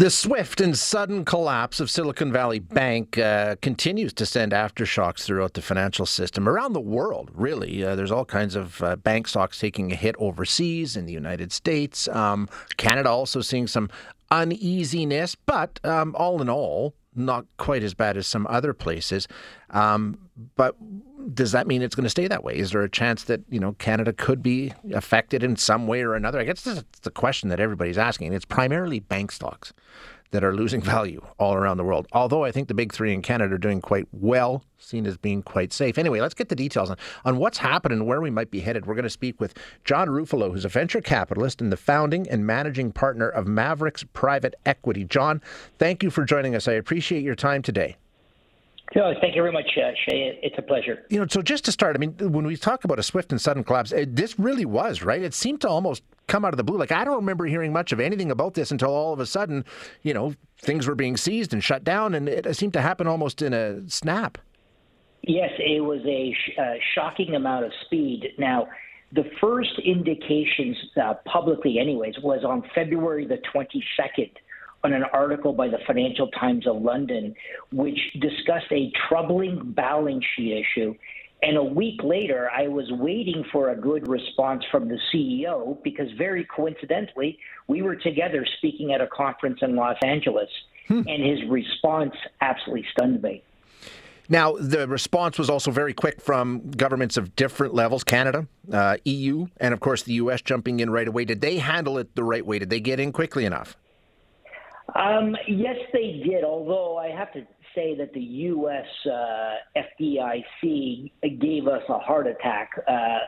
The swift and sudden collapse of Silicon Valley Bank uh, continues to send aftershocks throughout the financial system around the world, really. Uh, there's all kinds of uh, bank stocks taking a hit overseas in the United States. Um, Canada also seeing some uneasiness, but um, all in all, not quite as bad as some other places. Um, but does that mean it's going to stay that way? Is there a chance that you know Canada could be affected in some way or another? I guess that's the question that everybody's asking. It's primarily bank stocks that are losing value all around the world. Although I think the big three in Canada are doing quite well, seen as being quite safe. Anyway, let's get the details on, on what's happened and where we might be headed. We're going to speak with John Ruffolo, who's a venture capitalist and the founding and managing partner of Maverix Private Equity. John, thank you for joining us. I appreciate your time today. No, thank you very much, uh, Shay. It's a pleasure. You know, so just to start, I mean, when we talk about a swift and sudden collapse, it, this really was right. It seemed to almost come out of the blue. Like I don't remember hearing much of anything about this until all of a sudden, you know, things were being seized and shut down, and it seemed to happen almost in a snap. Yes, it was a sh- uh, shocking amount of speed. Now, the first indications, uh, publicly, anyways, was on February the 22nd on an article by the Financial Times of London, which discussed a troubling balance sheet issue. And a week later, I was waiting for a good response from the CEO because, very coincidentally, we were together speaking at a conference in Los Angeles, hmm. and his response absolutely stunned me. Now, the response was also very quick from governments of different levels Canada, uh, EU, and of course the US jumping in right away. Did they handle it the right way? Did they get in quickly enough? Um, yes, they did. Although I have to say that the U.S. Uh, FDIC gave us a heart attack. Uh,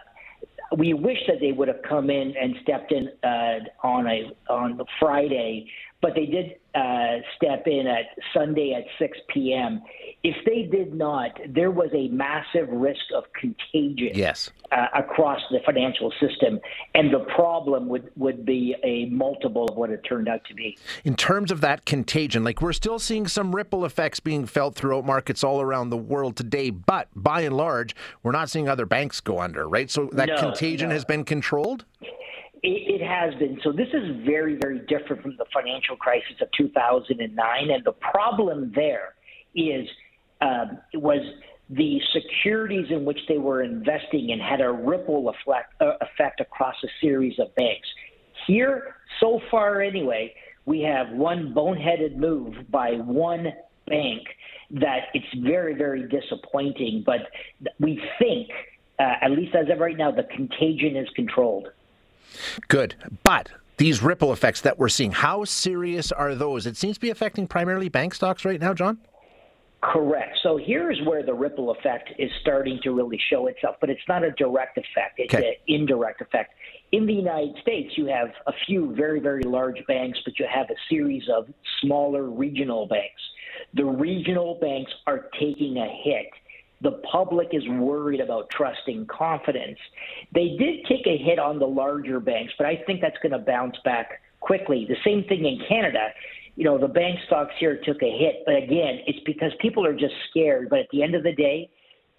we wish that they would have come in and stepped in uh, on a on Friday, but they did uh, step in at Sunday at 6 p.m. If they did not, there was a massive risk of contagion yes. uh, across the financial system, and the problem would, would be a multiple of what it turned out to be. In terms of that contagion, like we're still seeing some ripple effects being felt throughout markets all around the world today, but by and large, we're not seeing other banks go under, right? So that no, contagion no. has been controlled? It, it, has been. So this is very, very different from the financial crisis of 2009. And the problem there is um, was the securities in which they were investing in had a ripple effect, uh, effect across a series of banks. Here, so far anyway, we have one boneheaded move by one bank that it's very, very disappointing. But we think, uh, at least as of right now, the contagion is controlled. Good. But these ripple effects that we're seeing, how serious are those? It seems to be affecting primarily bank stocks right now, John? Correct. So here's where the ripple effect is starting to really show itself, but it's not a direct effect, it's okay. an indirect effect. In the United States, you have a few very, very large banks, but you have a series of smaller regional banks. The regional banks are taking a hit the public is worried about trusting confidence. They did take a hit on the larger banks, but I think that's going to bounce back quickly. The same thing in Canada. You know, the bank stocks here took a hit, but again, it's because people are just scared. But at the end of the day,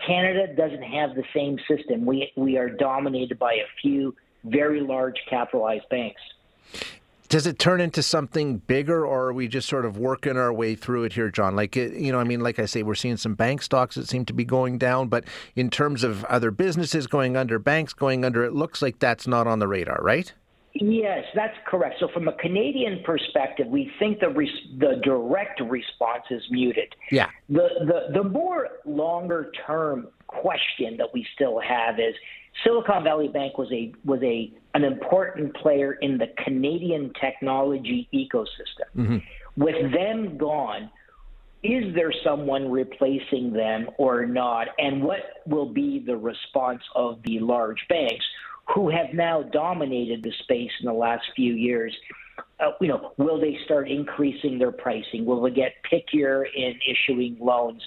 Canada doesn't have the same system. We we are dominated by a few very large capitalized banks. Does it turn into something bigger, or are we just sort of working our way through it here, John? Like, you know, I mean, like I say, we're seeing some bank stocks that seem to be going down, but in terms of other businesses going under, banks going under, it looks like that's not on the radar, right? Yes, that's correct. So, from a Canadian perspective, we think the res- the direct response is muted. Yeah. The the the more longer term question that we still have is Silicon Valley Bank was a was a an important player in the Canadian technology ecosystem. Mm-hmm. With them gone, is there someone replacing them or not? And what will be the response of the large banks who have now dominated the space in the last few years? Uh, you know, will they start increasing their pricing? Will they get pickier in issuing loans?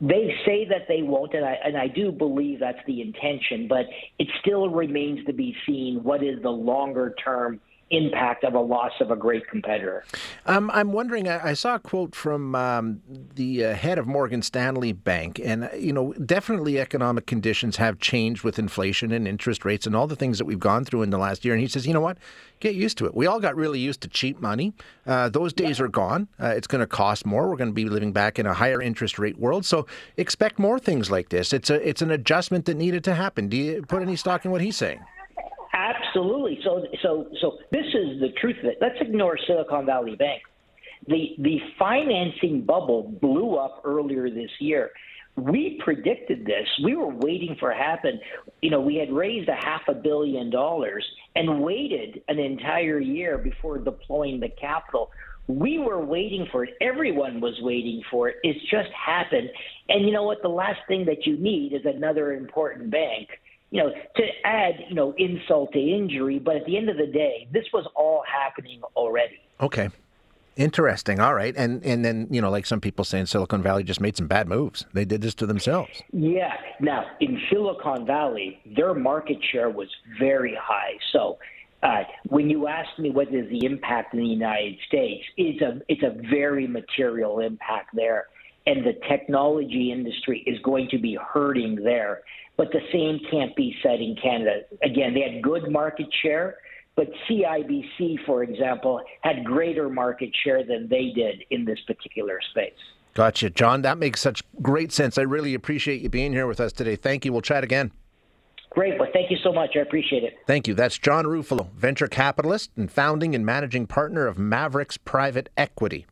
They say that they won't, and I, and I do believe that's the intention, but it still remains to be seen what is the longer term impact of a loss of a great competitor. Um, I'm wondering. I, I, saw a quote from um, the uh, head of Morgan Stanley Bank, and uh, you know, definitely economic conditions have changed with inflation and interest rates and all the things that we've gone through in the last year. And he says, you know what, get used to it. We all got really used to cheap money. Uh, those days yeah. are gone. Uh, it's going to cost more. We're going to be living back in a higher interest rate world. So expect more things like this. It's a it's an adjustment that needed to happen. Do you put any stock in what he's saying? Absolutely. So, so, so this is the truth of it. Let's ignore Silicon Valley Bank. The the financing bubble blew up earlier this year. We predicted this. We were waiting for it to happen. You know, we had raised a half a billion dollars and waited an entire year before deploying the capital. We were waiting for it. Everyone was waiting for it. It's just happened. And you know what? The last thing that you need is another important bank you know, to add, you know, insult to injury. But at the end of the day, this was all happening already. Okay. Interesting. All right. And and then, you know, like some people saying Silicon Valley just made some bad moves. They did this to themselves. Yeah. Now, in Silicon Valley, their market share was very high. So uh, when you ask me what is the impact in the United States, it's a it's a very material impact there and the technology industry is going to be hurting there. But the same can't be said in Canada. Again, they had good market share, but CIBC, for example, had greater market share than they did in this particular space. Gotcha. John, that makes such great sense. I really appreciate you being here with us today. Thank you. We'll chat again. Great. Well, thank you so much. I appreciate it. Thank you. That's John Ruffolo, venture capitalist and founding and managing partner of Maverix Private Equity.